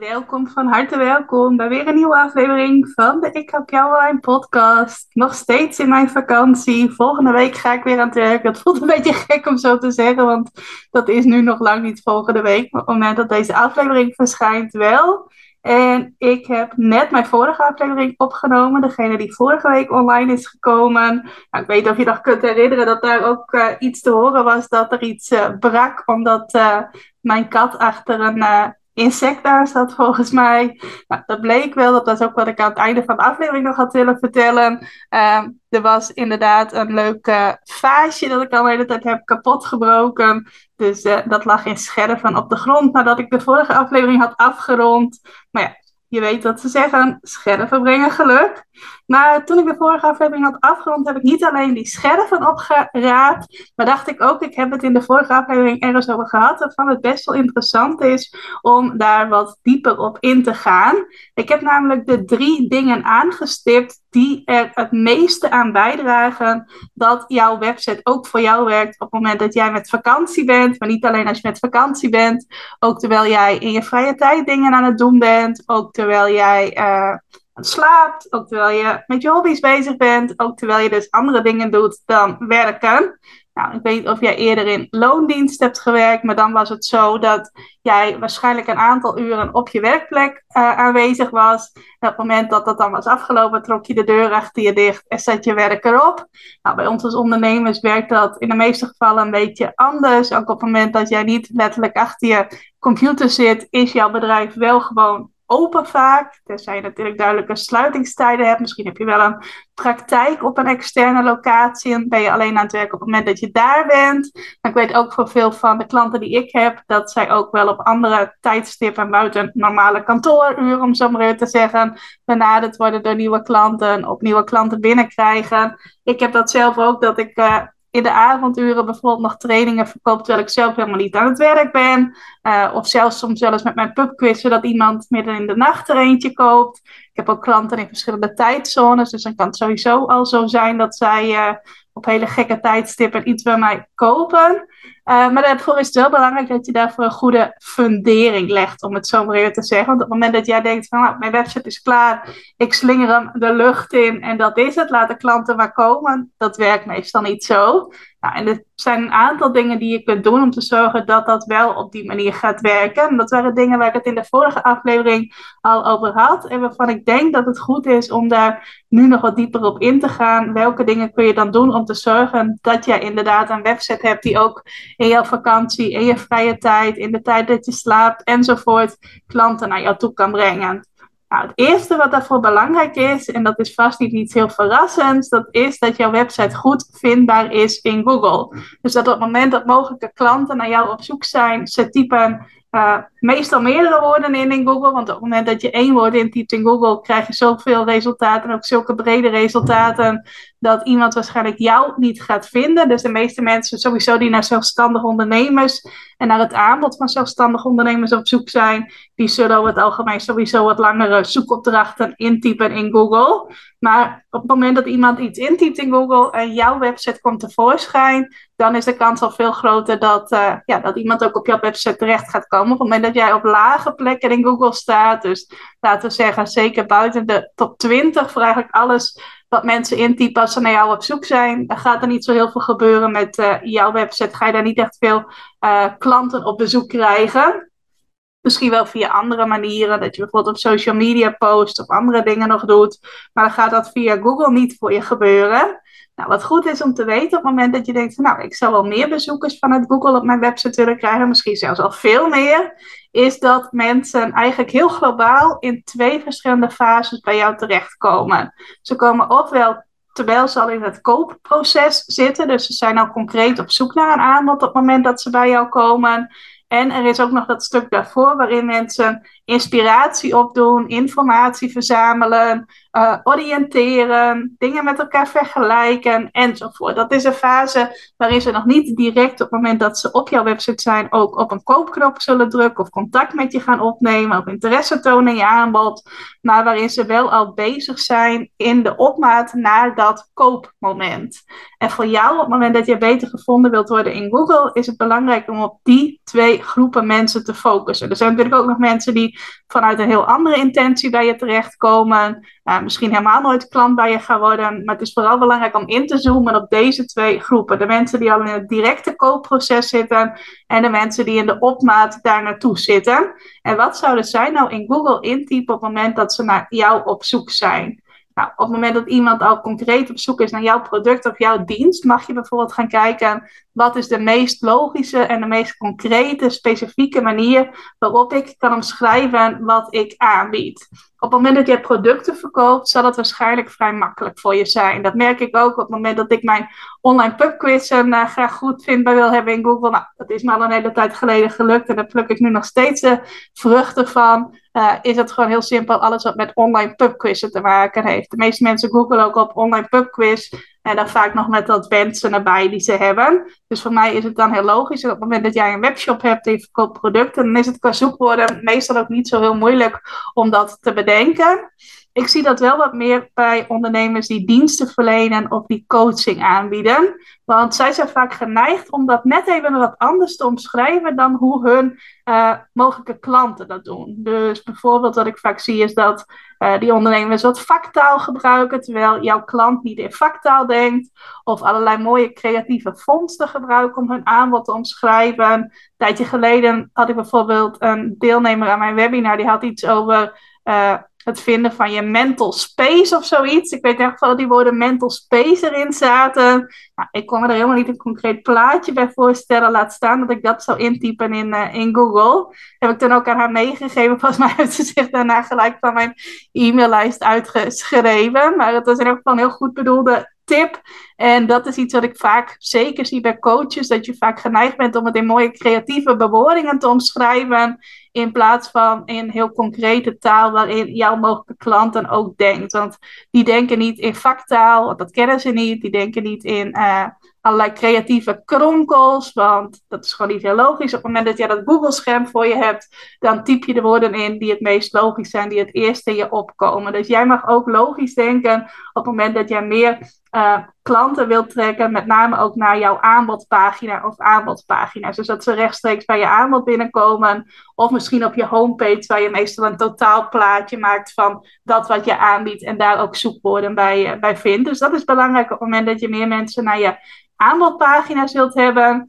Welkom, van harte welkom bij weer een nieuwe aflevering van de Ik Heb Jou Online podcast. Nog steeds in mijn vakantie. Volgende week ga ik weer aan het werk. Dat voelt een beetje gek om zo te zeggen, want dat is nu nog lang niet volgende week. Maar op het moment dat deze aflevering verschijnt wel. En ik heb net mijn vorige aflevering opgenomen, degene die vorige week online is gekomen. Nou, ik weet niet of je nog kunt herinneren dat daar ook uh, iets te horen was dat er iets uh, brak, omdat uh, mijn kat achter een insect daar zat volgens mij. Nou, dat bleek wel, dat was ook wat ik aan het einde van de aflevering nog had willen vertellen. Uh, er was inderdaad een leuk vaasje dat ik al de hele tijd heb kapot gebroken. Dus uh, dat lag in scherven op de grond nadat ik de vorige aflevering had afgerond. Maar ja, je weet wat ze zeggen, scherven brengen geluk. Maar toen ik de vorige aflevering had afgerond, heb ik niet alleen die scherven opgeraapt, maar dacht ik ook, ik heb het in de vorige aflevering ergens over gehad, waarvan het best wel interessant is om daar wat dieper op in te gaan. Ik heb namelijk de drie dingen aangestipt die er het meeste aan bijdragen dat jouw website ook voor jou werkt op het moment dat jij met vakantie bent, maar niet alleen als je met vakantie bent, ook terwijl jij in je vrije tijd dingen aan het doen bent, ook terwijl jij uh, slaapt, ook terwijl je met je hobby's bezig bent, ook terwijl je dus andere dingen doet dan werken. Nou, ik weet niet of jij eerder in loondienst hebt gewerkt, maar dan was het zo dat jij waarschijnlijk een aantal uren op je werkplek uh, aanwezig was. En op het moment dat dat dan was afgelopen, trok je de deur achter je dicht en zet je werk erop. Nou, bij ons als ondernemers werkt dat in de meeste gevallen een beetje anders. Ook op het moment dat jij niet letterlijk achter je computer zit, is jouw bedrijf wel gewoon open vaak. Tenzij je natuurlijk duidelijke sluitingstijden hebt. Misschien heb je wel een praktijk op een externe locatie. En ben je alleen aan het werken op het moment dat je daar bent. Ik weet ook voor veel van de klanten die ik heb, dat zij ook wel op andere tijdstippen buiten normale kantooruren, om zo maar te zeggen, benaderd worden door nieuwe klanten, op nieuwe klanten binnenkrijgen. Ik heb dat zelf ook, dat ik uh, in de avonduren bijvoorbeeld nog trainingen verkoopt terwijl ik zelf helemaal niet aan het werk ben. Uh, of zelfs soms eens met mijn pubquiz, zodat iemand midden in de nacht er eentje koopt. Ik heb ook klanten in verschillende tijdzones, dus dan kan het sowieso al zo zijn dat zij uh, op hele gekke tijdstippen iets bij mij kopen. Uh, maar daarvoor is het wel belangrijk dat je daarvoor een goede fundering legt, om het zo maar even te zeggen. Want op het moment dat jij denkt van nou, mijn website is klaar, ik slinger hem de lucht in en dat is het, laat de klanten maar komen, dat werkt meestal niet zo. Nou, en er zijn een aantal dingen die je kunt doen om te zorgen dat dat wel op die manier gaat werken. En dat waren dingen waar ik het in de vorige aflevering al over had. En waarvan ik denk dat het goed is om daar nu nog wat dieper op in te gaan. Welke dingen kun je dan doen om te zorgen dat jij inderdaad een website hebt die ook in jouw vakantie, in je vrije tijd, in de tijd dat je slaapt enzovoort klanten naar jou toe kan brengen. Nou, het eerste wat daarvoor belangrijk is, en dat is vast niet iets heel verrassends, dat is dat jouw website goed vindbaar is in Google. Dus dat op het moment dat mogelijke klanten naar jou op zoek zijn, ze typen uh, meestal meerdere woorden in in Google. Want op het moment dat je één woord intypt in Google, krijg je zoveel resultaten, ook zulke brede resultaten, dat iemand waarschijnlijk jou niet gaat vinden. Dus de meeste mensen sowieso die naar zelfstandige ondernemers en naar het aanbod van zelfstandige ondernemers op zoek zijn, die zullen over het algemeen sowieso wat langere zoekopdrachten intypen in Google. Maar op het moment dat iemand iets intypt in Google en jouw website komt tevoorschijn, dan is de kans al veel groter dat, uh, ja, dat iemand ook op jouw website terecht gaat komen. Op het moment dat jij op lage plekken in Google staat, dus laten we zeggen zeker buiten de top 20 voor eigenlijk alles wat mensen intypen als ze naar jou op zoek zijn. Dan gaat er niet zo heel veel gebeuren met uh, jouw website. Ga je daar niet echt veel uh, klanten op bezoek krijgen. Misschien wel via andere manieren, dat je bijvoorbeeld op social media post of andere dingen nog doet. Maar dan gaat dat via Google niet voor je gebeuren. Nou, wat goed is om te weten op het moment dat je denkt, nou, ik zou wel meer bezoekers vanuit Google op mijn website willen krijgen, misschien zelfs al veel meer, is dat mensen eigenlijk heel globaal in twee verschillende fases bij jou terechtkomen. Ze komen ofwel terwijl ze al in het koopproces zitten, dus ze zijn al concreet op zoek naar een aanbod op het moment dat ze bij jou komen. En er is ook nog dat stuk daarvoor waarin mensen inspiratie opdoen, informatie verzamelen, uh, oriënteren, dingen met elkaar vergelijken enzovoort. Dat is een fase waarin ze nog niet direct op het moment dat ze op jouw website zijn ook op een koopknop zullen drukken of contact met je gaan opnemen of interesse tonen in je aanbod, maar waarin ze wel al bezig zijn in de opmaat naar dat koopmoment. En voor jou, op het moment dat je beter gevonden wilt worden in Google, is het belangrijk om op die twee groepen mensen te focussen. Er zijn natuurlijk ook nog mensen die vanuit een heel andere intentie bij je terechtkomen. Uh, misschien helemaal nooit klant bij je gaan worden. Maar het is vooral belangrijk om in te zoomen op deze twee groepen. De mensen die al in het directe koopproces zitten en de mensen die in de opmaat daar naartoe zitten. En wat zouden zij nou in Google intypen op het moment dat ze naar jou op zoek zijn? Op het moment dat iemand al concreet op zoek is naar jouw product of jouw dienst, mag je bijvoorbeeld gaan kijken wat is de meest logische en de meest concrete, specifieke manier waarop ik kan omschrijven wat ik aanbied. Op het moment dat je producten verkoopt, zal het waarschijnlijk vrij makkelijk voor je zijn. Dat merk ik ook op het moment dat ik mijn online pubquizzen uh, graag goed vind bij wil hebben in Google. Nou, dat is me al een hele tijd geleden gelukt en daar pluk ik nu nog steeds de vruchten van. Uh, is het gewoon heel simpel alles wat met online pubquizzen te maken heeft. De meeste mensen googlen ook op online pubquiz en dan vaak nog met dat wensen erbij die ze hebben. Dus voor mij is het dan heel logisch. En op het moment dat jij een webshop hebt je verkoopt producten, dan is het qua zoekwoorden meestal ook niet zo heel moeilijk om dat te bedenken. Ik zie dat wel wat meer bij ondernemers die diensten verlenen of die coaching aanbieden. Want zij zijn vaak geneigd om dat net even wat anders te omschrijven dan hoe hun uh, mogelijke klanten dat doen. Dus bijvoorbeeld wat ik vaak zie is dat uh, die ondernemers wat vaktaal gebruiken, terwijl jouw klant niet in vaktaal denkt. Of allerlei mooie creatieve vondsten gebruiken om hun aanbod te omschrijven. Een tijdje geleden had ik bijvoorbeeld een deelnemer aan mijn webinar, die had iets over uh, het vinden van je mental space of zoiets. Ik weet in ieder geval dat die woorden mental space erin zaten. Nou, ik kon me er helemaal niet een concreet plaatje bij voorstellen. Laat staan dat ik dat zou intypen in, uh, in Google. Heb ik dan ook aan haar meegegeven. Volgens mij heeft ze zich daarna gelijk van mijn e-maillijst uitgeschreven. Maar het was in ieder geval een heel goed bedoelde tip. En dat is iets wat ik vaak zeker zie bij coaches, dat je vaak geneigd bent om het in mooie creatieve bewoordingen te omschrijven, in plaats van in heel concrete taal waarin jouw mogelijke klant dan ook denkt. Want die denken niet in vaktaal, want dat kennen ze niet. Die denken niet in uh, allerlei creatieve kronkels, want dat is gewoon niet heel logisch. Op het moment dat jij dat Google-scherm voor je hebt, dan typ je de woorden in die het meest logisch zijn, die het eerst in je opkomen. Dus jij mag ook logisch denken op het moment dat jij meer uh, klanten wilt trekken, met name ook naar jouw aanbodpagina of aanbodpagina's. Dus dat ze rechtstreeks bij je aanbod binnenkomen, of misschien op je homepage, waar je meestal een totaalplaatje maakt van dat wat je aanbiedt en daar ook zoekwoorden bij, bij vindt. Dus dat is belangrijk op het moment dat je meer mensen naar je aanbodpagina's wilt hebben.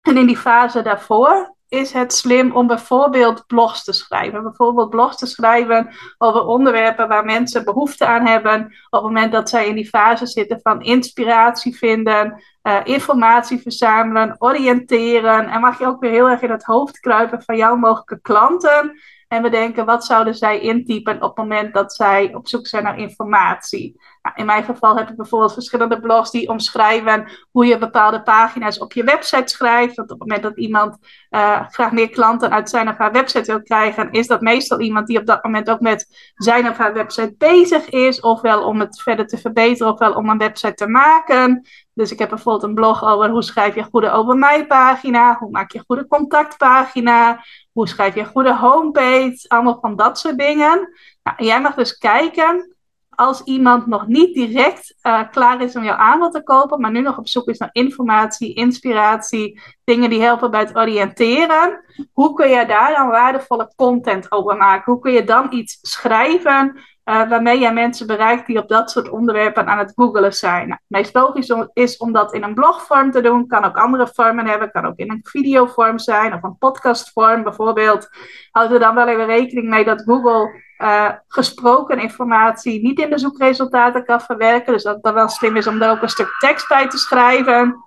En in die fase daarvoor is het slim om bijvoorbeeld blogs te schrijven. Bijvoorbeeld blogs te schrijven over onderwerpen waar mensen behoefte aan hebben. Op het moment dat zij in die fase zitten van inspiratie vinden, uh, informatie verzamelen, oriënteren. En mag je ook weer heel erg in het hoofd kruipen van jouw mogelijke klanten. En bedenken wat zouden zij intypen op het moment dat zij op zoek zijn naar informatie. Nou, in mijn geval heb ik bijvoorbeeld verschillende blogs die omschrijven hoe je bepaalde pagina's op je website schrijft. Want op het moment dat iemand uh, graag meer klanten uit zijn of haar website wil krijgen, is dat meestal iemand die op dat moment ook met zijn of haar website bezig is. Ofwel om het verder te verbeteren, ofwel om een website te maken. Dus ik heb bijvoorbeeld een blog over hoe schrijf je goede over mij pagina, hoe maak je goede contactpagina, hoe schrijf je goede homepage, allemaal van dat soort dingen. Nou, jij mag dus kijken als iemand nog niet direct uh, klaar is om jouw aanbod te kopen, maar nu nog op zoek is naar informatie, inspiratie, dingen die helpen bij het oriënteren, hoe kun je daar dan waardevolle content over maken? Hoe kun je dan iets schrijven uh, waarmee jij mensen bereikt die op dat soort onderwerpen aan het googelen zijn? Nou, het meest logisch is om dat in een blogvorm te doen, kan ook andere vormen hebben, kan ook in een videovorm zijn of een podcastvorm bijvoorbeeld. Houd er dan wel even rekening mee dat Google uh, gesproken informatie niet in de zoekresultaten kan verwerken. Dus dat het dan wel slim is om daar ook een stuk tekst bij te schrijven.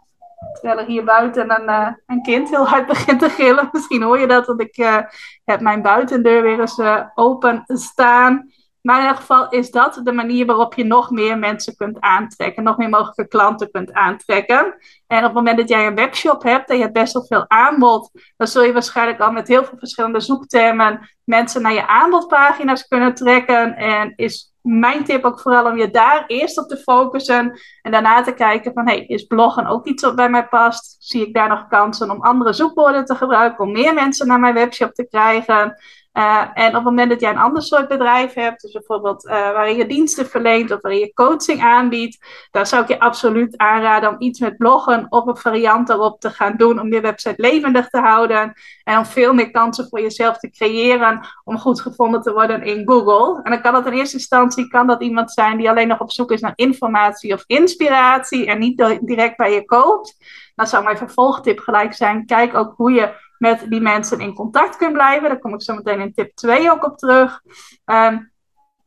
Terwijl er hier buiten een, uh, een kind heel hard begint te gillen. Misschien hoor je dat, want ik uh, heb mijn buitendeur weer eens open staan. Maar in ieder geval is dat de manier waarop je nog meer mensen kunt aantrekken, nog meer mogelijke klanten kunt aantrekken. En op het moment dat jij een webshop hebt en je hebt best wel veel aanbod, dan zul je waarschijnlijk al met heel veel verschillende zoektermen mensen naar je aanbodpagina's kunnen trekken. En is mijn tip ook vooral om je daar eerst op te focussen en daarna te kijken van, hey, is bloggen ook iets wat bij mij past? Zie ik daar nog kansen om andere zoekwoorden te gebruiken, om meer mensen naar mijn webshop te krijgen? Uh, en op het moment dat jij een ander soort bedrijf hebt, dus bijvoorbeeld uh, waarin je diensten verleent of waarin je coaching aanbiedt, dan zou ik je absoluut aanraden om iets met bloggen of een variant erop te gaan doen om je website levendig te houden en om veel meer kansen voor jezelf te creëren om goed gevonden te worden in Google. En dan kan dat in eerste instantie kan dat iemand zijn die alleen nog op zoek is naar informatie of inspiratie en niet direct bij je koopt. Dan zou mijn vervolgtip gelijk zijn: kijk ook hoe je met die mensen in contact kunt blijven. Daar kom ik zo meteen in tip 2 ook op terug. Um,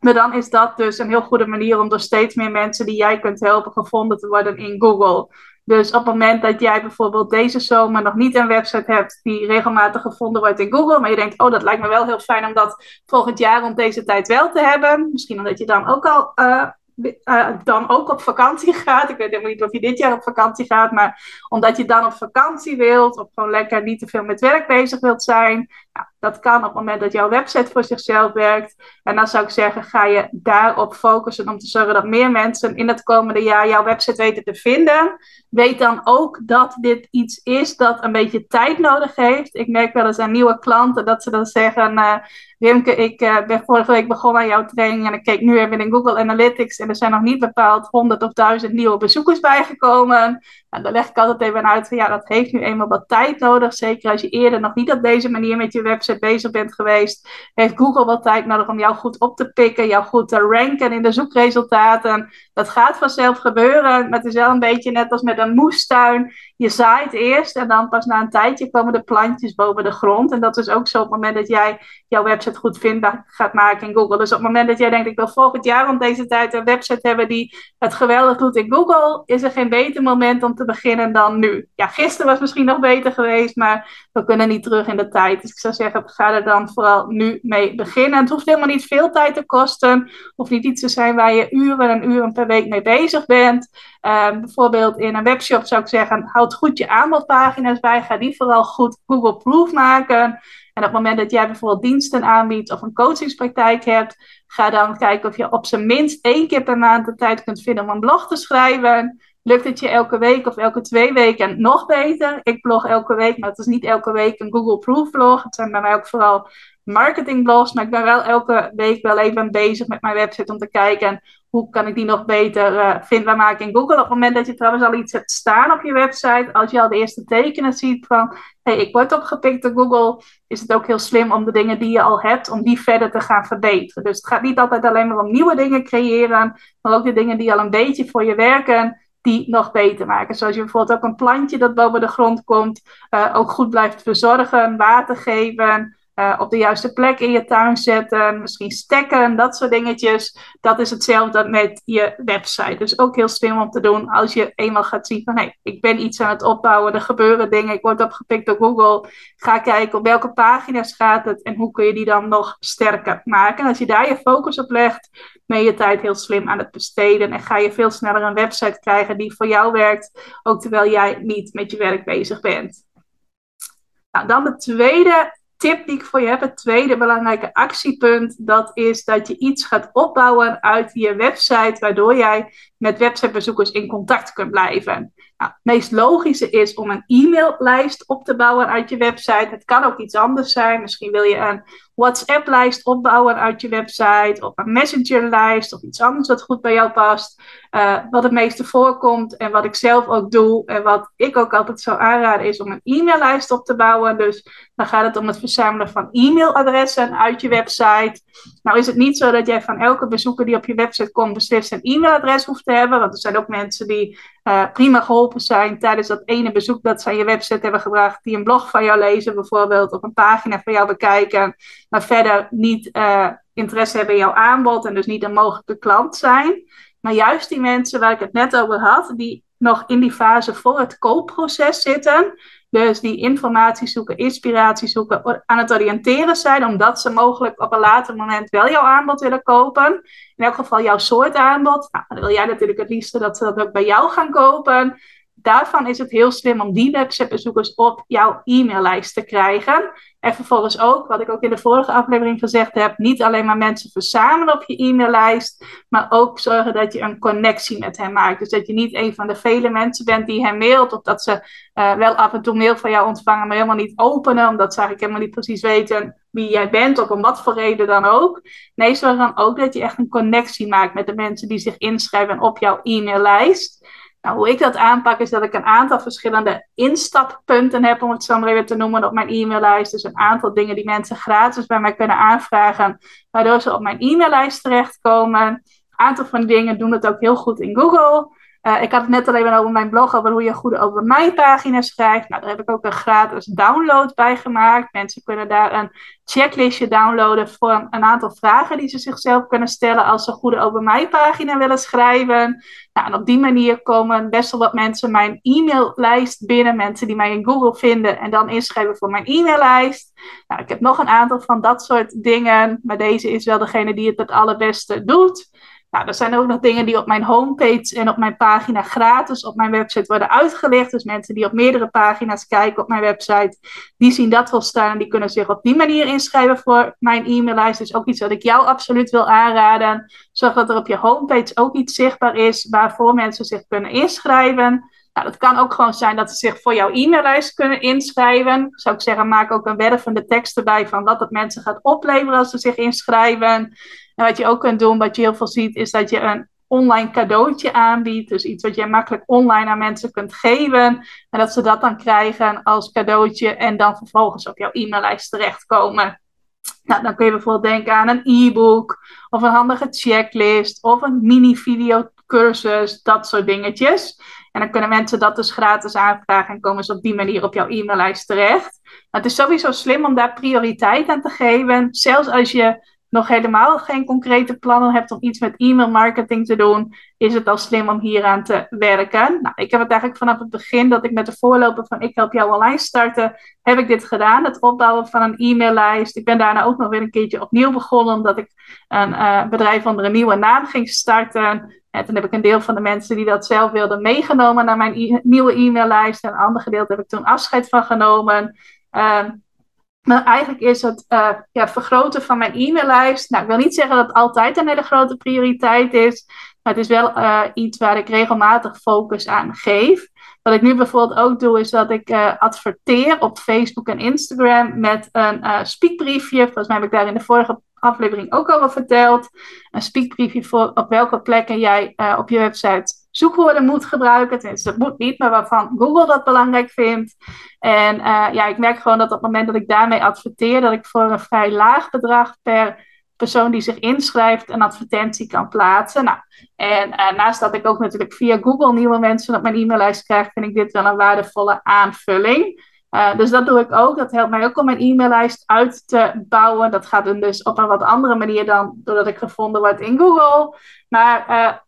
maar dan is dat dus een heel goede manier om door steeds meer mensen die jij kunt helpen gevonden te worden in Google. Dus op het moment dat jij bijvoorbeeld deze zomer nog niet een website hebt die regelmatig gevonden wordt in Google, maar je denkt, oh, dat lijkt me wel heel fijn om dat volgend jaar rond deze tijd wel te hebben. Misschien omdat je dan ook al uh, uh, dan ook op vakantie gaat. Ik weet helemaal niet of je dit jaar op vakantie gaat, maar omdat je dan op vakantie wilt, of gewoon lekker niet te veel met werk bezig wilt zijn. Nou, dat kan op het moment dat jouw website voor zichzelf werkt. En dan zou ik zeggen, ga je daarop focussen om te zorgen dat meer mensen in het komende jaar jouw website weten te vinden. Weet dan ook dat dit iets is dat een beetje tijd nodig heeft. Ik merk wel eens aan nieuwe klanten dat ze dan zeggen, uh, Rimke, ik uh, ben vorige week begonnen aan jouw training en ik keek nu even in Google Analytics en er zijn nog niet bepaald 100 of 1000 nieuwe bezoekers bijgekomen. En dan leg ik altijd even uit van ja, dat heeft nu eenmaal wat tijd nodig. Zeker als je eerder nog niet op deze manier met je website bezig bent geweest, heeft Google wat tijd nodig om jou goed op te pikken, jou goed te ranken in de zoekresultaten. Dat gaat vanzelf gebeuren, maar het is wel een beetje net als met een moestuin. Je zaait eerst en dan pas na een tijdje komen de plantjes boven de grond. En dat is ook zo op het moment dat jij jouw website goed vindbaar gaat maken in Google. Dus op het moment dat jij denkt, ik wil volgend jaar om deze tijd een website hebben die het geweldig doet in Google, is er geen beter moment om te beginnen dan nu. Ja, gisteren was misschien nog beter geweest, maar we kunnen niet terug in de tijd. Dus ik zou zeggen, ga er dan vooral nu mee beginnen. Het hoeft helemaal niet veel tijd te kosten. Of niet iets te zijn waar je uren en uren per week mee bezig bent. Uh, bijvoorbeeld in een webshop zou ik zeggen, houd goed je aanbodpagina's bij. Ga die vooral goed Google Proof maken. En op het moment dat jij bijvoorbeeld diensten aanbiedt of een coachingspraktijk hebt, ga dan kijken of je op zijn minst één keer per maand de tijd kunt vinden om een blog te schrijven. Lukt het je elke week of elke twee weken nog beter? Ik blog elke week, maar het is niet elke week een Google Proof blog. Het zijn bij mij ook vooral marketingblogs, maar ik ben wel elke week wel even bezig met mijn website om te kijken hoe kan ik die nog beter uh, vindbaar maken in Google. Op het moment dat je trouwens al iets hebt staan op je website, als je al de eerste tekenen ziet van hey, ik word opgepikt door Google, is het ook heel slim om de dingen die je al hebt, om die verder te gaan verbeteren. Dus het gaat niet altijd alleen maar om nieuwe dingen creëren, maar ook de dingen die al een beetje voor je werken, die nog beter maken. Zoals je bijvoorbeeld ook een plantje dat boven de grond komt, uh, ook goed blijft verzorgen, water geven, uh, op de juiste plek in je tuin zetten, misschien stekken, dat soort dingetjes. Dat is hetzelfde met je website. Dus ook heel slim om te doen als je eenmaal gaat zien van hé, ik ben iets aan het opbouwen, er gebeuren dingen, ik word opgepikt door Google. Ga kijken op welke pagina's gaat het en hoe kun je die dan nog sterker maken. En als je daar je focus op legt, ben je tijd heel slim aan het besteden en ga je veel sneller een website krijgen die voor jou werkt, ook terwijl jij niet met je werk bezig bent. Nou, dan de tweede tip die ik voor je heb, het tweede belangrijke actiepunt, dat is dat je iets gaat opbouwen uit je website, waardoor jij met websitebezoekers in contact kunt blijven. Nou, het meest logische is om een e-maillijst op te bouwen uit je website. Het kan ook iets anders zijn. Misschien wil je een WhatsApp-lijst opbouwen uit je website, of een Messenger-lijst, of iets anders wat goed bij jou past. Uh, wat het meeste voorkomt en wat ik zelf ook doe en wat ik ook altijd zou aanraden is om een e-maillijst op te bouwen. Dus dan gaat het om het verzamelen van e-mailadressen uit je website. Nou is het niet zo dat jij van elke bezoeker die op je website komt beslist een e-mailadres hoeft te hebben, want er zijn ook mensen die uh, prima geholpen zijn tijdens dat ene bezoek dat ze aan je website hebben gebracht, die een blog van jou lezen bijvoorbeeld, of een pagina van jou bekijken, maar verder niet uh, interesse hebben in jouw aanbod en dus niet een mogelijke klant zijn. Maar juist die mensen waar ik het net over had, die nog in die fase voor het koopproces zitten. Dus die informatie zoeken, inspiratie zoeken, aan het oriënteren zijn, omdat ze mogelijk op een later moment wel jouw aanbod willen kopen. In elk geval jouw soort aanbod. Nou, dan wil jij natuurlijk het liefste dat ze dat ook bij jou gaan kopen daarvan is het heel slim om die websitebezoekers op jouw e-maillijst te krijgen. En vervolgens ook, wat ik ook in de vorige aflevering gezegd heb, niet alleen maar mensen verzamelen op je e-maillijst, maar ook zorgen dat je een connectie met hen maakt. Dus dat je niet een van de vele mensen bent die hem mailt, of dat ze uh, wel af en toe mail van jou ontvangen, maar helemaal niet openen, omdat ze eigenlijk helemaal niet precies weten wie jij bent, of om wat voor reden dan ook. Nee, zorg dan ook dat je echt een connectie maakt met de mensen die zich inschrijven op jouw e-maillijst. Nou, hoe ik dat aanpak is dat ik een aantal verschillende instappunten heb, om het zo maar even te noemen, op mijn e-maillijst. Dus een aantal dingen die mensen gratis bij mij kunnen aanvragen, waardoor ze op mijn e-maillijst terechtkomen. Een aantal van die dingen doen het ook heel goed in Google. Uh, ik had het net alleen over mijn blog over hoe je goede over mijn pagina schrijft. Nou, daar heb ik ook een gratis download bij gemaakt. Mensen kunnen daar een checklistje downloaden voor een aantal vragen die ze zichzelf kunnen stellen als ze goede over mijn pagina willen schrijven. Nou, en op die manier komen best wel wat mensen mijn e-maillijst binnen. Mensen die mij in Google vinden en dan inschrijven voor mijn e-maillijst. Nou, ik heb nog een aantal van dat soort dingen, maar deze is wel degene die het het allerbeste doet. Nou, er zijn ook nog dingen die op mijn homepage en op mijn pagina gratis op mijn website worden uitgelegd. Dus mensen die op meerdere pagina's kijken op mijn website, die zien dat wel staan en die kunnen zich op die manier inschrijven voor mijn e-maillijst. Dus ook iets wat ik jou absoluut wil aanraden. Zorg dat er op je homepage ook iets zichtbaar is waarvoor mensen zich kunnen inschrijven. Nou, dat kan ook gewoon zijn dat ze zich voor jouw e-maillijst kunnen inschrijven. Zou ik zeggen, maak ook een wervende tekst erbij van wat het mensen gaat opleveren als ze zich inschrijven. En wat je ook kunt doen, wat je heel veel ziet, is dat je een online cadeautje aanbiedt. Dus iets wat je makkelijk online aan mensen kunt geven. En dat ze dat dan krijgen als cadeautje en dan vervolgens op jouw e-maillijst terechtkomen. Nou, dan kun je bijvoorbeeld denken aan een e-book of een handige checklist of een mini-video cursus, dat soort dingetjes. En dan kunnen mensen dat dus gratis aanvragen en komen ze op die manier op jouw e-maillijst terecht. het is sowieso slim om daar prioriteit aan te geven. Zelfs als je nog helemaal geen concrete plannen hebt om iets met e-mail marketing te doen, is het al slim om hieraan te werken. Nou, ik heb het eigenlijk vanaf het begin dat ik met de voorloper van Ik Help Jou Online starten, heb ik dit gedaan. Het opbouwen van een e-maillijst. Ik ben daarna ook nog weer een keertje opnieuw begonnen, omdat ik een uh, bedrijf onder een nieuwe naam ging starten. Toen heb ik een deel van de mensen die dat zelf wilden meegenomen naar mijn nieuwe e-maillijst. En een ander gedeelte heb ik toen afscheid van genomen. Uh, maar eigenlijk is het uh, ja, vergroten van mijn e-maillijst. Nou, ik wil niet zeggen dat het altijd een hele grote prioriteit is. Maar het is wel uh, iets waar ik regelmatig focus aan geef. Wat ik nu bijvoorbeeld ook doe, is dat ik uh, adverteer op Facebook en Instagram met een speakbriefje. Volgens mij heb ik daar in de vorige aflevering ook over verteld. Een speakbriefje voor op welke plekken jij op je website zoekwoorden moet gebruiken. Tenminste, dat moet niet, maar waarvan Google dat belangrijk vindt. En uh, ja, ik merk gewoon dat op het moment dat ik daarmee adverteer, dat ik voor een vrij laag bedrag per persoon die zich inschrijft een advertentie kan plaatsen. Nou, en uh, naast dat ik ook natuurlijk via Google nieuwe mensen op mijn e-maillijst krijg, vind ik dit wel een waardevolle aanvulling. Uh, dus dat doe ik ook. Dat helpt mij ook om mijn e-maillijst uit te bouwen. Dat gaat dan dus op een wat andere manier dan doordat ik gevonden word in Google. Maar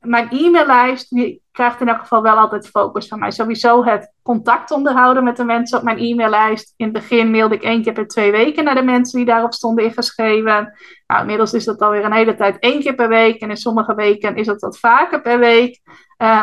mijn e-maillijst krijgt in elk geval wel altijd focus van mij. Sowieso het contact onderhouden met de mensen op mijn e-maillijst. In het begin mailde ik één keer per twee weken naar de mensen die daarop stonden ingeschreven. Nou, inmiddels is dat alweer een hele tijd één keer per week. En in sommige weken is dat wat vaker per week. Uh,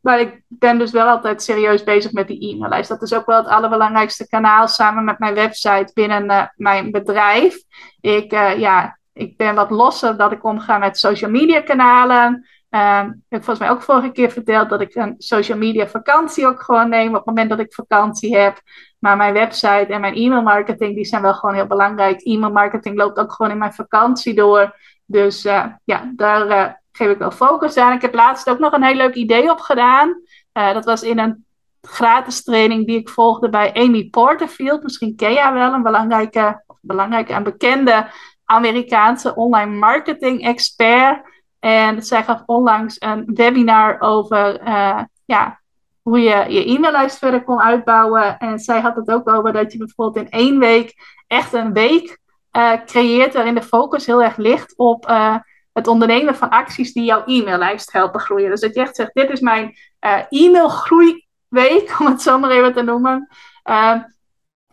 maar ik ben dus wel altijd serieus bezig met die e-maillijst. Dat is ook wel het allerbelangrijkste kanaal samen met mijn website binnen uh, mijn bedrijf. Ik, uh, ja, ik ben wat losser dat ik omga met social media kanalen. Um, ik heb volgens mij ook vorige keer verteld dat ik een social media vakantie ook gewoon neem op het moment dat ik vakantie heb. Maar mijn website en mijn e-mail marketing, die zijn wel gewoon heel belangrijk. E-mail marketing loopt ook gewoon in mijn vakantie door. Dus uh, ja, daar geef ik wel focus aan. Ik heb laatst ook nog een heel leuk idee opgedaan. Uh, dat was in een gratis training die ik volgde bij Amy Porterfield. Misschien ken jij wel, een belangrijke, belangrijke en bekende Amerikaanse online marketing expert. En zij gaf onlangs een webinar over uh, ja, hoe je je e-maillijst verder kon uitbouwen. En zij had het ook over dat je bijvoorbeeld in één week echt een week uh, creëert waarin de focus heel erg ligt op het ondernemen van acties die jouw e-maillijst helpen groeien. Dus dat je echt zegt, dit is mijn uh, e-mailgroeiweek, om het zo maar even te noemen. Uh,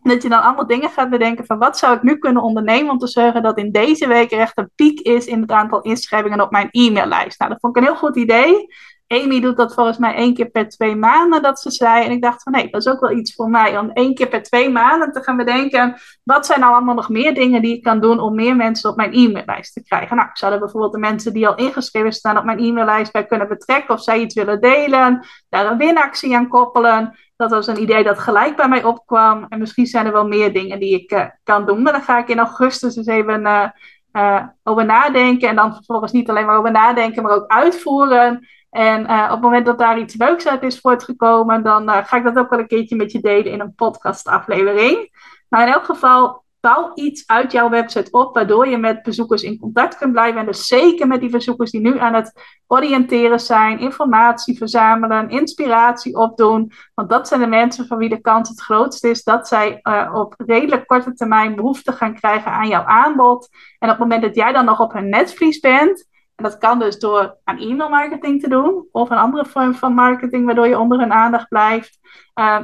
dat je dan allemaal dingen gaat bedenken van wat zou ik nu kunnen ondernemen om te zorgen dat in deze week er echt een piek is in het aantal inschrijvingen op mijn e-maillijst. Nou, dat vond ik een heel goed idee. Amy doet dat volgens mij één keer per twee maanden, dat ze zei. En ik dacht van, nee, dat is ook wel iets voor mij. Om één keer per twee maanden te gaan bedenken, wat zijn nou allemaal nog meer dingen die ik kan doen om meer mensen op mijn e-maillijst te krijgen. Nou, ik zou er bijvoorbeeld de mensen die al ingeschreven staan op mijn e-maillijst bij kunnen betrekken. Of zij iets willen delen, daar een winactie aan koppelen. Dat was een idee dat gelijk bij mij opkwam. En misschien zijn er wel meer dingen die ik uh, kan doen. Maar dan ga ik in augustus eens even uh, uh, over nadenken. En dan vervolgens niet alleen maar over nadenken, maar ook uitvoeren. En uh, op het moment dat daar iets leuks uit is voortgekomen, dan uh, ga ik dat ook wel een keertje met je delen in een podcastaflevering. Nou, in elk geval, bouw iets uit jouw website op, waardoor je met bezoekers in contact kunt blijven. En dus zeker met die bezoekers die nu aan het oriënteren zijn, informatie verzamelen, inspiratie opdoen. Want dat zijn de mensen van wie de kans het grootst is dat zij uh, op redelijk korte termijn behoefte gaan krijgen aan jouw aanbod. En op het moment dat jij dan nog op hun netvlies bent, en dat kan dus door aan e-mail marketing te doen of een andere vorm van marketing waardoor je onder hun aandacht blijft. Uh,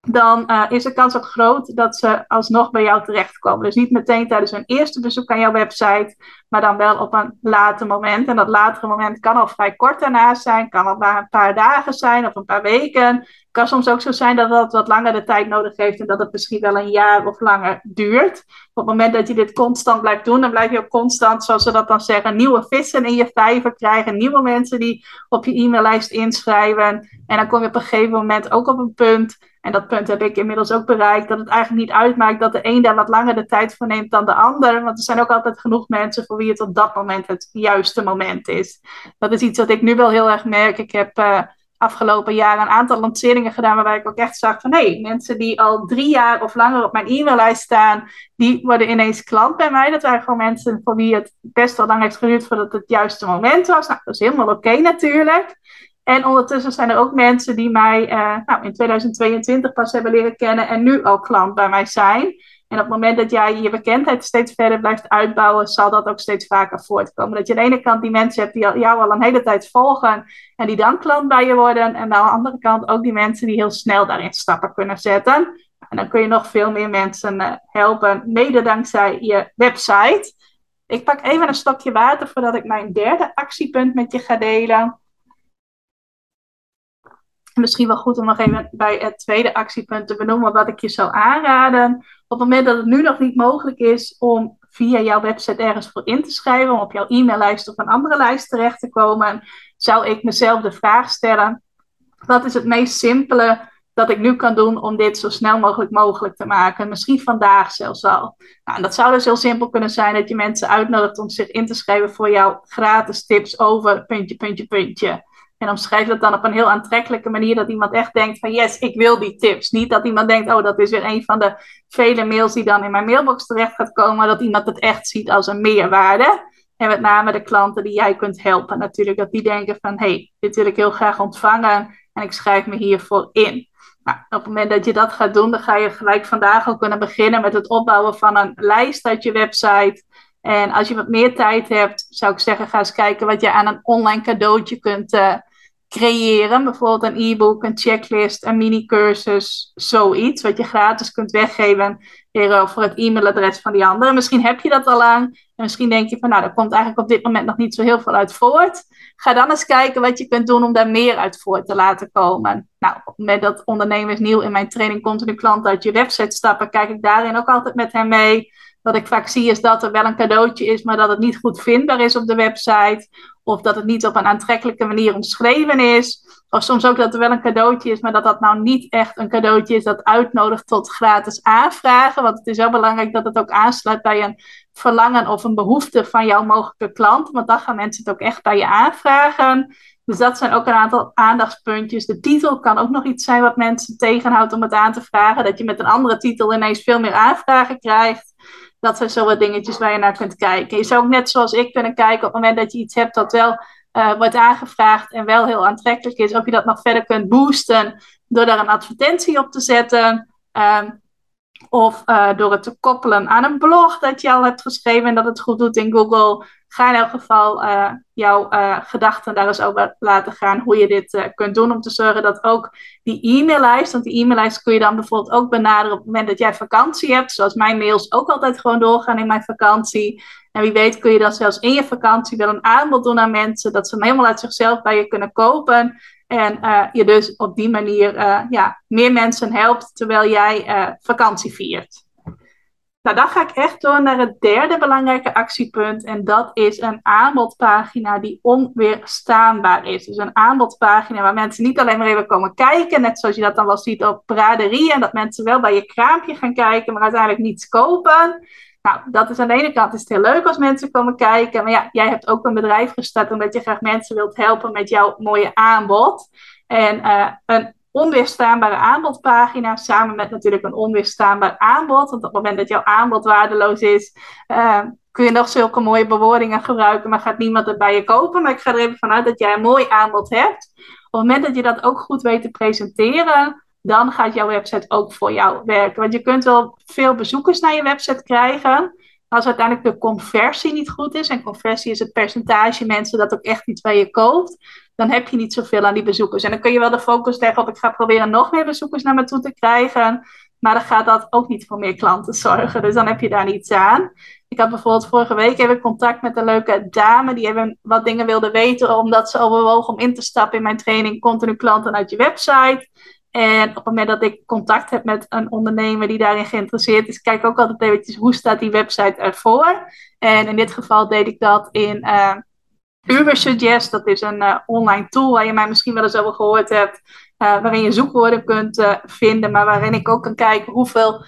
dan uh, is de kans ook groot dat ze alsnog bij jou terechtkomen. Dus niet meteen tijdens hun eerste bezoek aan jouw website, maar dan wel op een later moment. En dat latere moment kan al vrij kort daarnaast zijn, kan al maar een paar dagen zijn of een paar weken. Kan soms ook zo zijn dat het wat langer de tijd nodig heeft en dat het misschien wel een jaar of langer duurt. Op het moment dat je dit constant blijft doen, dan blijf je ook constant, zoals ze dat dan zeggen, nieuwe vissen in je vijver krijgen. Nieuwe mensen die op je e-maillijst inschrijven. En dan kom je op een gegeven moment ook op een punt en dat punt heb ik inmiddels ook bereikt, dat het eigenlijk niet uitmaakt dat de een daar wat langer de tijd voor neemt dan de ander. Want er zijn ook altijd genoeg mensen voor wie het op dat moment het juiste moment is. Dat is iets wat ik nu wel heel erg merk. Ik heb uh, afgelopen jaar een aantal lanceringen gedaan waarbij ik ook echt zag van hé, hey, mensen die al drie jaar of langer op mijn e-maillijst staan, die worden ineens klant bij mij. Dat waren gewoon mensen voor wie het best wel lang heeft geduurd voordat het juiste moment was. Nou, dat is helemaal oké natuurlijk. En ondertussen zijn er ook mensen die mij uh, nou, in 2022 pas hebben leren kennen en nu al klant bij mij zijn. En op het moment dat jij je bekendheid steeds verder blijft uitbouwen, zal dat ook steeds vaker voortkomen. Dat je aan de ene kant die mensen hebt die jou al een hele tijd volgen en die dan klant bij je worden. En aan de andere kant ook die mensen die heel snel daarin stappen kunnen zetten. En dan kun je nog veel meer mensen uh, helpen, mede dankzij je website. Ik pak even een stokje water voordat ik mijn derde actiepunt met je ga delen misschien wel goed om nog even bij het tweede actiepunt te benoemen wat ik je zou aanraden. Op het moment dat het nu nog niet mogelijk is om via jouw website ergens voor in te schrijven, om op jouw e-maillijst of een andere lijst terecht te komen, zou ik mezelf de vraag stellen: wat is het meest simpele dat ik nu kan doen om dit zo snel mogelijk mogelijk te maken? Misschien vandaag zelfs al. Nou, en dat zou dus heel simpel kunnen zijn dat je mensen uitnodigt om zich in te schrijven voor jouw gratis tips over puntje, puntje, puntje. En omschrijf dat dan op een heel aantrekkelijke manier, dat iemand echt denkt van yes, ik wil die tips. Niet dat iemand denkt, oh, dat is weer een van de vele mails die dan in mijn mailbox terecht gaat komen, dat iemand het echt ziet als een meerwaarde. En met name de klanten die jij kunt helpen natuurlijk, dat die denken van hey, dit wil ik heel graag ontvangen en ik schrijf me hiervoor in. Nou, op het moment dat je dat gaat doen, dan ga je gelijk vandaag al kunnen beginnen met het opbouwen van een lijst uit je website. En als je wat meer tijd hebt, zou ik zeggen, ga eens kijken wat je aan een online cadeautje kunt uh, creëren. Bijvoorbeeld een e-book, een checklist, een mini-cursus, zoiets. Wat je gratis kunt weggeven voor het e-mailadres van die andere. Misschien heb je dat al aan. En misschien denk je van, nou, daar komt eigenlijk op dit moment nog niet zo heel veel uit voort. Ga dan eens kijken wat je kunt doen om daar meer uit voort te laten komen. Nou, moment dat ondernemers nieuw in mijn training continu klant uit je website stappen, kijk ik daarin ook altijd met hem mee. Wat ik vaak zie is dat er wel een cadeautje is, maar dat het niet goed vindbaar is op de website. Of dat het niet op een aantrekkelijke manier omschreven is. Of soms ook dat er wel een cadeautje is, maar dat dat nou niet echt een cadeautje is dat uitnodigt tot gratis aanvragen. Want het is wel belangrijk dat het ook aansluit bij een verlangen of een behoefte van jouw mogelijke klant. Want dan gaan mensen het ook echt bij je aanvragen. Dus dat zijn ook een aantal aandachtspuntjes. De titel kan ook nog iets zijn wat mensen tegenhoudt om het aan te vragen. Dat je met een andere titel ineens veel meer aanvragen krijgt. Dat zijn zo wat dingetjes waar je naar kunt kijken. Je zou ook net zoals ik kunnen kijken op het moment dat je iets hebt dat wel uh, wordt aangevraagd en wel heel aantrekkelijk is, of je dat nog verder kunt boosten door daar een advertentie op te zetten. Um, Of uh, door het te koppelen aan een blog dat je al hebt geschreven en dat het goed doet in Google. Ga in elk geval uh, jouw uh, gedachten daar eens over laten gaan. Hoe je dit kunt doen om te zorgen dat ook die e-maillijst. Want die e-maillijst kun je dan bijvoorbeeld ook benaderen op het moment dat jij vakantie hebt. Zoals mijn mails ook altijd gewoon doorgaan in mijn vakantie. En wie weet kun je dan zelfs in je vakantie wel een aanbod doen aan mensen. Dat ze hem helemaal uit zichzelf bij je kunnen kopen. En uh, je dus op die manier uh, ja, meer mensen helpt terwijl jij uh, vakantie viert. Nou, dan ga ik echt door naar het derde belangrijke actiepunt. En dat is een aanbodpagina die onweerstaanbaar is. Dus een aanbodpagina waar mensen niet alleen maar even komen kijken. Net zoals je dat dan wel ziet op braderie. En dat mensen wel bij je kraampje gaan kijken, maar uiteindelijk niets kopen. Nou, dat is aan de ene kant is heel leuk als mensen komen kijken. Maar ja, jij hebt ook een bedrijf gestart omdat je graag mensen wilt helpen met jouw mooie aanbod. En uh, een onweerstaanbare aanbodpagina samen met natuurlijk een onweerstaanbaar aanbod. Want op het moment dat jouw aanbod waardeloos is, uh, kun je nog zulke mooie bewoordingen gebruiken, maar gaat niemand het bij je kopen. Maar ik ga er even vanuit dat jij een mooi aanbod hebt. Op het moment dat je dat ook goed weet te presenteren, dan gaat jouw website ook voor jou werken. Want je kunt wel veel bezoekers naar je website krijgen. Als uiteindelijk de conversie niet goed is, en conversie is het percentage mensen dat ook echt iets bij je koopt, dan heb je niet zoveel aan die bezoekers. En dan kun je wel de focus leggen op ik ga proberen nog meer bezoekers naar me toe te krijgen. Maar dan gaat dat ook niet voor meer klanten zorgen. Dus dan heb je daar niets aan. Ik had bijvoorbeeld vorige week even contact met een leuke dame die even wat dingen wilde weten, omdat ze overwogen om in te stappen in mijn training continu klanten uit je website. En op het moment dat ik contact heb met een ondernemer die daarin geïnteresseerd is, kijk ik ook altijd eventjes hoe staat die website ervoor. En in dit geval deed ik dat in uh, Ubersuggest. Dat is een uh, online tool waar je mij misschien wel eens over gehoord hebt. Uh, waarin je zoekwoorden kunt vinden, maar waarin ik ook kan kijken hoeveel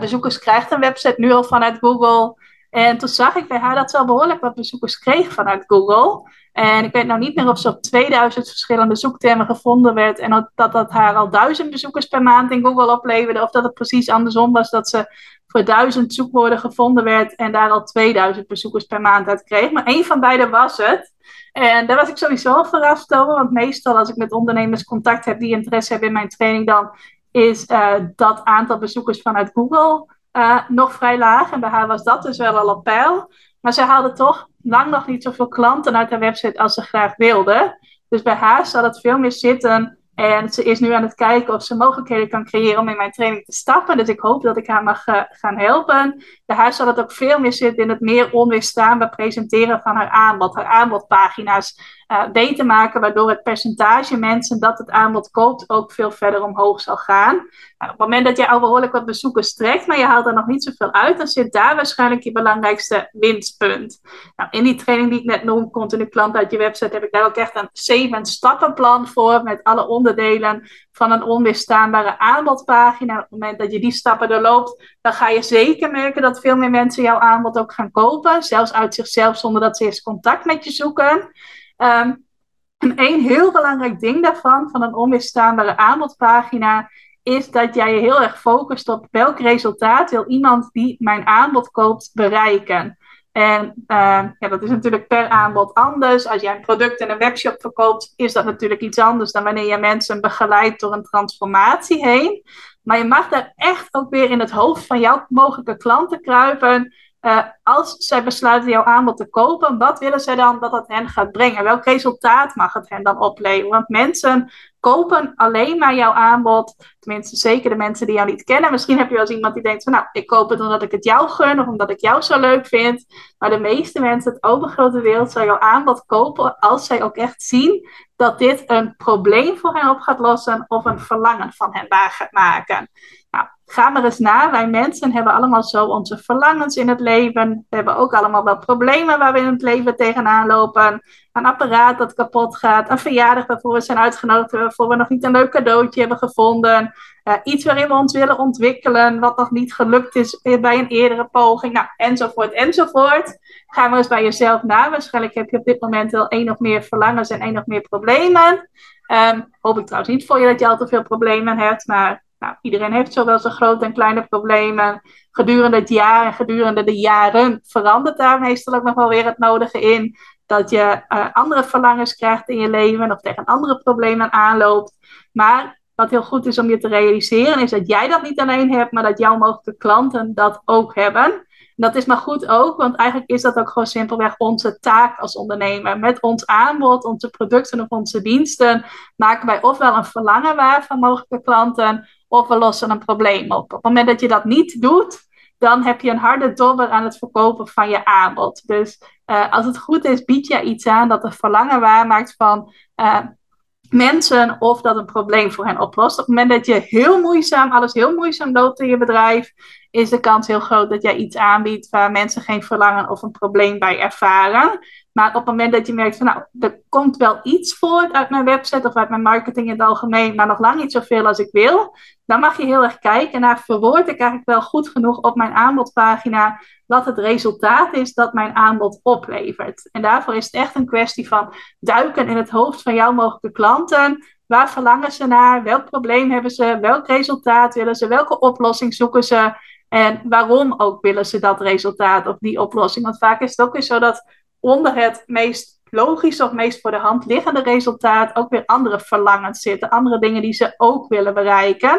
bezoekers krijgt een website nu al vanuit Google. En toen zag ik bij haar dat ze al behoorlijk wat bezoekers kreeg vanuit Google. En ik weet nou niet meer of ze op 2000 verschillende zoektermen gevonden werd. En dat dat haar al duizend bezoekers per maand in Google opleverde. Of dat het precies andersom was dat ze voor duizend zoekwoorden gevonden werd. En daar al 2000 bezoekers per maand uit kreeg. Maar één van beide was het. En daar was ik sowieso verrast over. Want meestal als ik met ondernemers contact heb die interesse hebben in mijn training. Dan is uh, dat aantal bezoekers vanuit Google uh, nog vrij laag. En bij haar was dat dus wel al op peil. Maar ze haalde toch lang nog niet zoveel klanten uit haar website als ze graag wilde. Dus bij haar zal het veel meer zitten. En ze is nu aan het kijken of ze mogelijkheden kan creëren om in mijn training te stappen. Dus ik hoop dat ik haar mag uh, gaan helpen. Haar zal het ook veel meer zitten in het meer onweerstaanbaar presenteren van haar aanbod. Haar aanbodpagina's uh, beter maken, waardoor het percentage mensen dat het aanbod koopt ook veel verder omhoog zal gaan. Nou, op het moment dat jij al behoorlijk wat bezoekers trekt, maar je haalt er nog niet zoveel uit, dan zit daar waarschijnlijk je belangrijkste winstpunt. Nou, in die training die ik net noem, continu klant uit je website, heb ik daar ook echt een zeven stappenplan voor met alle onderdelen van een onweerstaanbare aanbodpagina. Op het moment dat je die stappen doorloopt, dan ga je zeker merken dat veel meer mensen jouw aanbod ook gaan kopen, zelfs uit zichzelf zonder dat ze eerst contact met je zoeken. Um, heel belangrijk ding daarvan, van een onweerstaanbare aanbodpagina, is dat jij je heel erg focust op welk resultaat wil iemand die mijn aanbod koopt bereiken. En uh, ja, dat is natuurlijk per aanbod anders. Als jij een product in een webshop verkoopt, is dat natuurlijk iets anders dan wanneer je mensen begeleidt door een transformatie heen. Maar je mag daar echt ook weer in het hoofd van jouw mogelijke klanten kruipen. Uh, als zij besluiten jouw aanbod te kopen, wat willen zij dan dat het hen gaat brengen? Welk resultaat mag het hen dan opleveren? Want mensen kopen alleen maar jouw aanbod. Tenminste, zeker de mensen die jou niet kennen. Misschien heb je wel eens iemand die denkt van nou, ik koop het omdat ik het jou gun of omdat ik jou zo leuk vind. Maar de meeste mensen, het overgrote wereld, zal jouw aanbod kopen als zij ook echt zien dat dit een probleem voor hen op gaat lossen of een verlangen van hen waar gaat maken. Nou, ga maar eens na. Wij mensen hebben allemaal zo onze verlangens in het leven. We hebben ook allemaal wel problemen waar we in het leven tegenaan lopen. Een apparaat dat kapot gaat. Een verjaardag waarvoor we zijn uitgenodigd. Waarvoor we nog niet een leuk cadeautje hebben gevonden. Uh, iets waarin we ons willen ontwikkelen. Wat nog niet gelukt is bij een eerdere poging. Nou, enzovoort, enzovoort. Ga maar eens bij jezelf na. Waarschijnlijk heb je op dit moment wel één of meer verlangens en één of meer problemen. Um, hoop ik trouwens niet voor je dat je al te veel problemen hebt. Maar nou, iedereen heeft zowel zijn grote en kleine problemen. Gedurende het jaar en gedurende de jaren verandert daar meestal ook nog wel weer het nodige in. Dat je uh, andere verlangens krijgt in je leven of tegen andere problemen aanloopt. Maar wat heel goed is om je te realiseren, is dat jij dat niet alleen hebt, maar dat jouw mogelijke klanten dat ook hebben. Dat is maar goed ook, want eigenlijk is dat ook gewoon simpelweg onze taak als ondernemer. Met ons aanbod, onze producten of onze diensten maken wij ofwel een verlangen waar van mogelijke klanten, of we lossen een probleem op. Op het moment dat je dat niet doet, dan heb je een harde dobber aan het verkopen van je aanbod. Dus uh, als het goed is, bied je iets aan dat een verlangen waarmaakt van uh, mensen of dat een probleem voor hen oplost. Op het moment dat je heel moeizaam, alles heel moeizaam loopt in je bedrijf, is de kans heel groot dat jij iets aanbiedt waar mensen geen verlangen of een probleem bij ervaren. Maar op het moment dat je merkt van nou, er komt wel iets voort uit mijn website of uit mijn marketing in het algemeen, maar nog lang niet zoveel als ik wil, dan mag je heel erg kijken naar verwoord ik eigenlijk wel goed genoeg op mijn aanbodpagina wat het resultaat is dat mijn aanbod oplevert. En daarvoor is het echt een kwestie van duiken in het hoofd van jouw mogelijke klanten. Waar verlangen ze naar? Welk probleem hebben ze? Welk resultaat willen ze? Welke oplossing zoeken ze? En waarom ook willen ze dat resultaat of die oplossing? Want vaak is het ook weer zo dat onder het meest logische of meest voor de hand liggende resultaat ook weer andere verlangens zitten. Andere dingen die ze ook willen bereiken.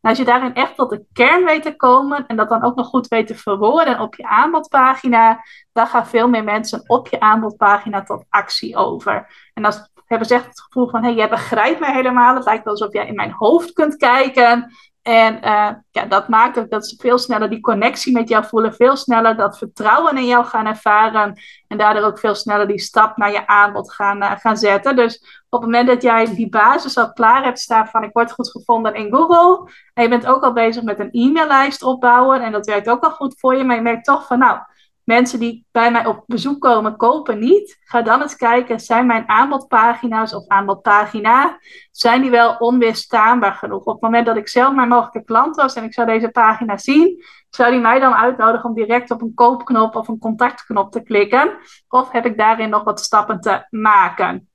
En als je daarin echt tot de kern weet te komen en dat dan ook nog goed weet te verwoorden op je aanbodpagina, dan gaan veel meer mensen op je aanbodpagina tot actie over. En dan hebben ze echt het gevoel van, hé, hey, jij begrijpt mij helemaal. Het lijkt alsof jij in mijn hoofd kunt kijken. En uh, ja, dat maakt ook dat ze veel sneller die connectie met jou voelen, veel sneller dat vertrouwen in jou gaan ervaren en daardoor ook veel sneller die stap naar je aanbod gaan, uh, gaan zetten. Dus op het moment dat jij die basis al klaar hebt staan van ik word goed gevonden in Google en je bent ook al bezig met een e-maillijst opbouwen en dat werkt ook al goed voor je, maar je merkt toch van nou, mensen die bij mij op bezoek komen, kopen niet. Ga dan eens kijken, zijn mijn aanbodpagina's of aanbodpagina, zijn die wel onweerstaanbaar genoeg? Op het moment dat ik zelf mijn mogelijke klant was en ik zou deze pagina zien, zou die mij dan uitnodigen om direct op een koopknop of een contactknop te klikken? Of heb ik daarin nog wat stappen te maken?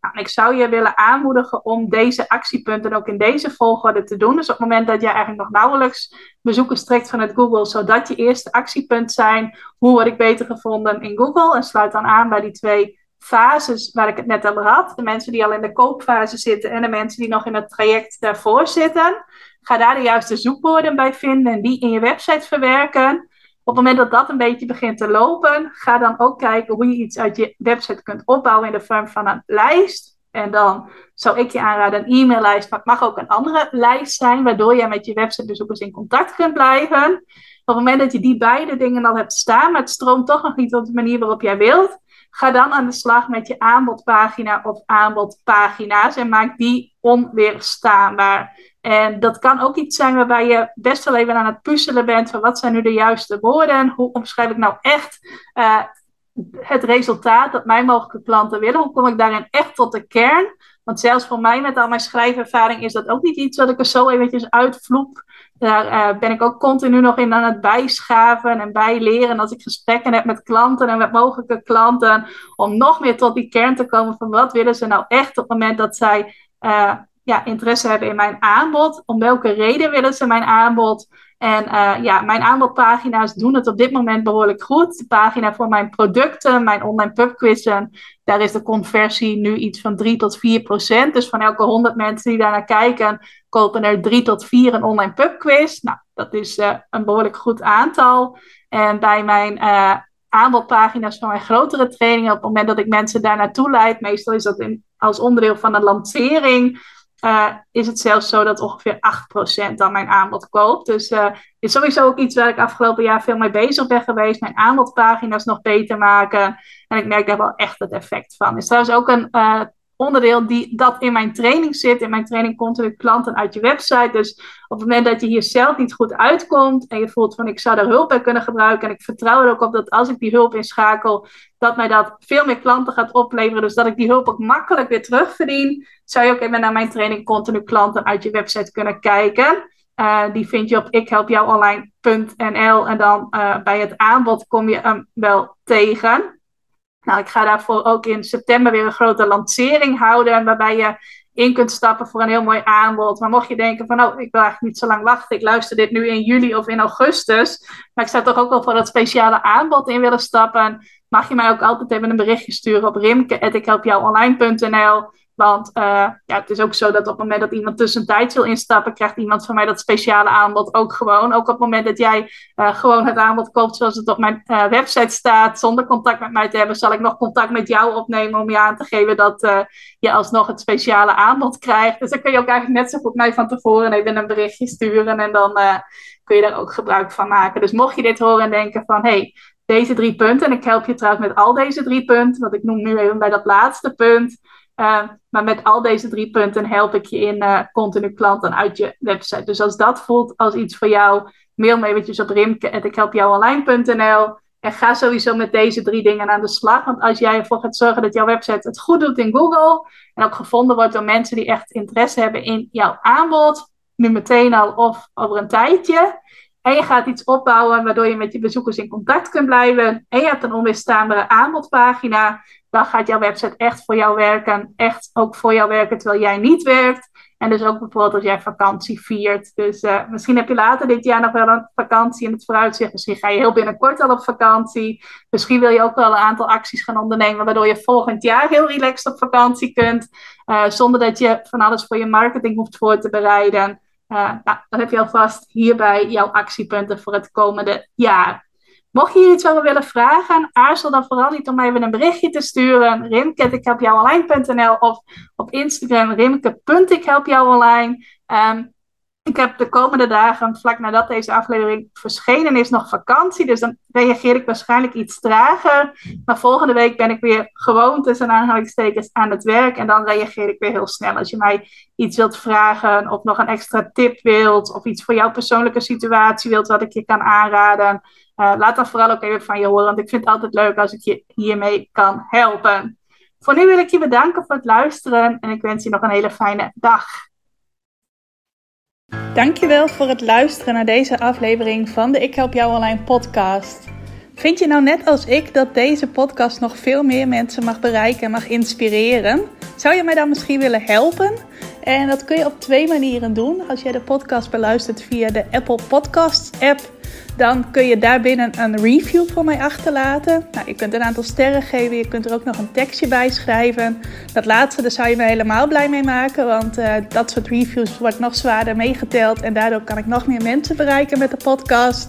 Nou, ik zou je willen aanmoedigen om deze actiepunten ook in deze volgorde te doen. Dus op het moment dat je eigenlijk nog nauwelijks bezoekers trekt vanuit Google, zodat je eerste actiepunt zijn, hoe word ik beter gevonden in Google? En sluit dan aan bij die twee fases waar ik het net over had. De mensen die al in de koopfase zitten en de mensen die nog in het traject daarvoor zitten. Ga daar de juiste zoekwoorden bij vinden en die in je website verwerken. Op het moment dat dat een beetje begint te lopen, ga dan ook kijken hoe je iets uit je website kunt opbouwen in de vorm van een lijst. En dan zou ik je aanraden een e-maillijst, maar het mag ook een andere lijst zijn, waardoor je met je websitebezoekers in contact kunt blijven. Op het moment dat je die beide dingen al hebt staan, maar het stroomt toch nog niet op de manier waarop jij wilt, ga dan aan de slag met je aanbodpagina of aanbodpagina's en maak die onweerstaanbaar. En dat kan ook iets zijn waarbij je best wel even aan het puzzelen bent van wat zijn nu de juiste woorden, hoe omschrijf ik nou echt uh, het resultaat dat mijn mogelijke klanten willen, hoe kom ik daarin echt tot de kern. Want zelfs voor mij met al mijn schrijfervaring is dat ook niet iets wat ik er zo eventjes uitvloep. Daar uh, ben ik ook continu nog in aan het bijschaven en bijleren als ik gesprekken heb met klanten en met mogelijke klanten. Om nog meer tot die kern te komen van wat willen ze nou echt op het moment dat zij uh, ja, interesse hebben in mijn aanbod. Om welke reden willen ze mijn aanbod? En uh, ja, mijn aanbodpagina's doen het op dit moment behoorlijk goed. De pagina voor mijn producten, mijn online pubquizzen, daar is de conversie nu iets van 3 tot 4 procent. Dus van elke 100 mensen die daar naar kijken, kopen er 3 tot 4 een online pubquiz. Nou, dat is uh, een behoorlijk goed aantal. En bij mijn uh, aanbodpagina's van mijn grotere trainingen, op het moment dat ik mensen daar naartoe leid, meestal is dat in, als onderdeel van een lancering uh, is het zelfs zo dat ongeveer 8% dan mijn aanbod koopt. Dus uh, is sowieso ook iets waar ik afgelopen jaar veel mee bezig ben geweest. Mijn aanbodpagina's nog beter maken. En ik merk daar wel echt het effect van. Is trouwens ook een uh, onderdeel die, dat in mijn training zit. In mijn training continu klanten uit je website. Dus op het moment dat je hier zelf niet goed uitkomt en je voelt van ik zou daar hulp bij kunnen gebruiken. En ik vertrouw er ook op dat als ik die hulp inschakel, dat mij dat veel meer klanten gaat opleveren. Dus dat ik die hulp ook makkelijk weer terugverdien. Zou je ook even naar mijn training continu klanten uit je website kunnen kijken. Uh, die vind je op ikhelpjouonline.nl en dan uh, bij het aanbod kom je hem wel tegen. Nou, ik ga daarvoor ook in september weer een grote lancering houden, waarbij je in kunt stappen voor een heel mooi aanbod. Maar mocht je denken van, oh, ik wil eigenlijk niet zo lang wachten, ik luister dit nu in juli of in augustus, maar ik zou toch ook wel voor dat speciale aanbod in willen stappen, mag je mij ook altijd even een berichtje sturen op rimke.ikhelpjouonline.nl Want uh, ja, het is ook zo dat op het moment dat iemand tussentijds wil instappen, krijgt iemand van mij dat speciale aanbod ook gewoon. Ook op het moment dat jij uh, gewoon het aanbod koopt zoals het op mijn uh, website staat, zonder contact met mij te hebben, zal ik nog contact met jou opnemen om je aan te geven dat je alsnog het speciale aanbod krijgt. Dus dan kun je ook eigenlijk net zo goed mij van tevoren even een berichtje sturen en dan kun je daar ook gebruik van maken. Dus mocht je dit horen en denken van, hey, deze drie punten, en ik help je trouwens met al deze drie punten, want ik noem nu even bij dat laatste punt, uh, maar met al deze drie punten help ik je in uh, continu klanten uit je website. Dus als dat voelt als iets voor jou, mail me eventjes op rimke.ikhelpjouonline.nl en ga sowieso met deze drie dingen aan de slag. Want als jij ervoor gaat zorgen dat jouw website het goed doet in Google en ook gevonden wordt door mensen die echt interesse hebben in jouw aanbod, nu meteen al of over een tijdje, en je gaat iets opbouwen waardoor je met je bezoekers in contact kunt blijven. En je hebt een onweerstaanbare aanbodpagina. Dan gaat jouw website echt voor jou werken. Echt ook voor jou werken terwijl jij niet werkt. En dus ook bijvoorbeeld als jij vakantie viert. Dus uh, misschien heb je later dit jaar nog wel een vakantie in het vooruitzicht. Misschien ga je heel binnenkort al op vakantie. Misschien wil je ook wel een aantal acties gaan ondernemen. Waardoor je volgend jaar heel relaxed op vakantie kunt. Uh, zonder dat je van alles voor je marketing hoeft voor te bereiden. Uh, nou, dan heb je alvast hierbij jouw actiepunten voor het komende jaar. Mocht je hier iets over willen vragen, aarzel dan vooral niet om even een berichtje te sturen. Rimke.ikhelpjouonline.nl of op Instagram rimke.ikhelpjouonline. Um, ik heb de komende dagen, vlak nadat deze aflevering verschenen is, nog vakantie. Dus dan reageer ik waarschijnlijk iets trager. Maar volgende week ben ik weer gewoon tussen aanhalingstekens aan het werk. En dan reageer ik weer heel snel. Als je mij iets wilt vragen, of nog een extra tip wilt, of iets voor jouw persoonlijke situatie wilt wat ik je kan aanraden. Uh, laat dan vooral ook even van je horen. Want ik vind het altijd leuk als ik je hiermee kan helpen. Voor nu wil ik je bedanken voor het luisteren. En ik wens je nog een hele fijne dag. Dankjewel voor het luisteren naar deze aflevering van de Ik Help Jou Online podcast. Vind je nou net als ik dat deze podcast nog veel meer mensen mag bereiken en mag inspireren? Zou je mij dan misschien willen helpen? En dat kun je op twee manieren doen. Als jij de podcast beluistert via de Apple Podcasts app dan kun je daarbinnen een review voor mij achterlaten. Nou, je kunt een aantal sterren geven, je kunt er ook nog een tekstje bij schrijven. Dat laatste, daar zou je me helemaal blij mee maken, want uh, dat soort reviews wordt nog zwaarder meegeteld en daardoor kan ik nog meer mensen bereiken met de podcast.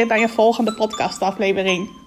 bij een volgende podcastaflevering.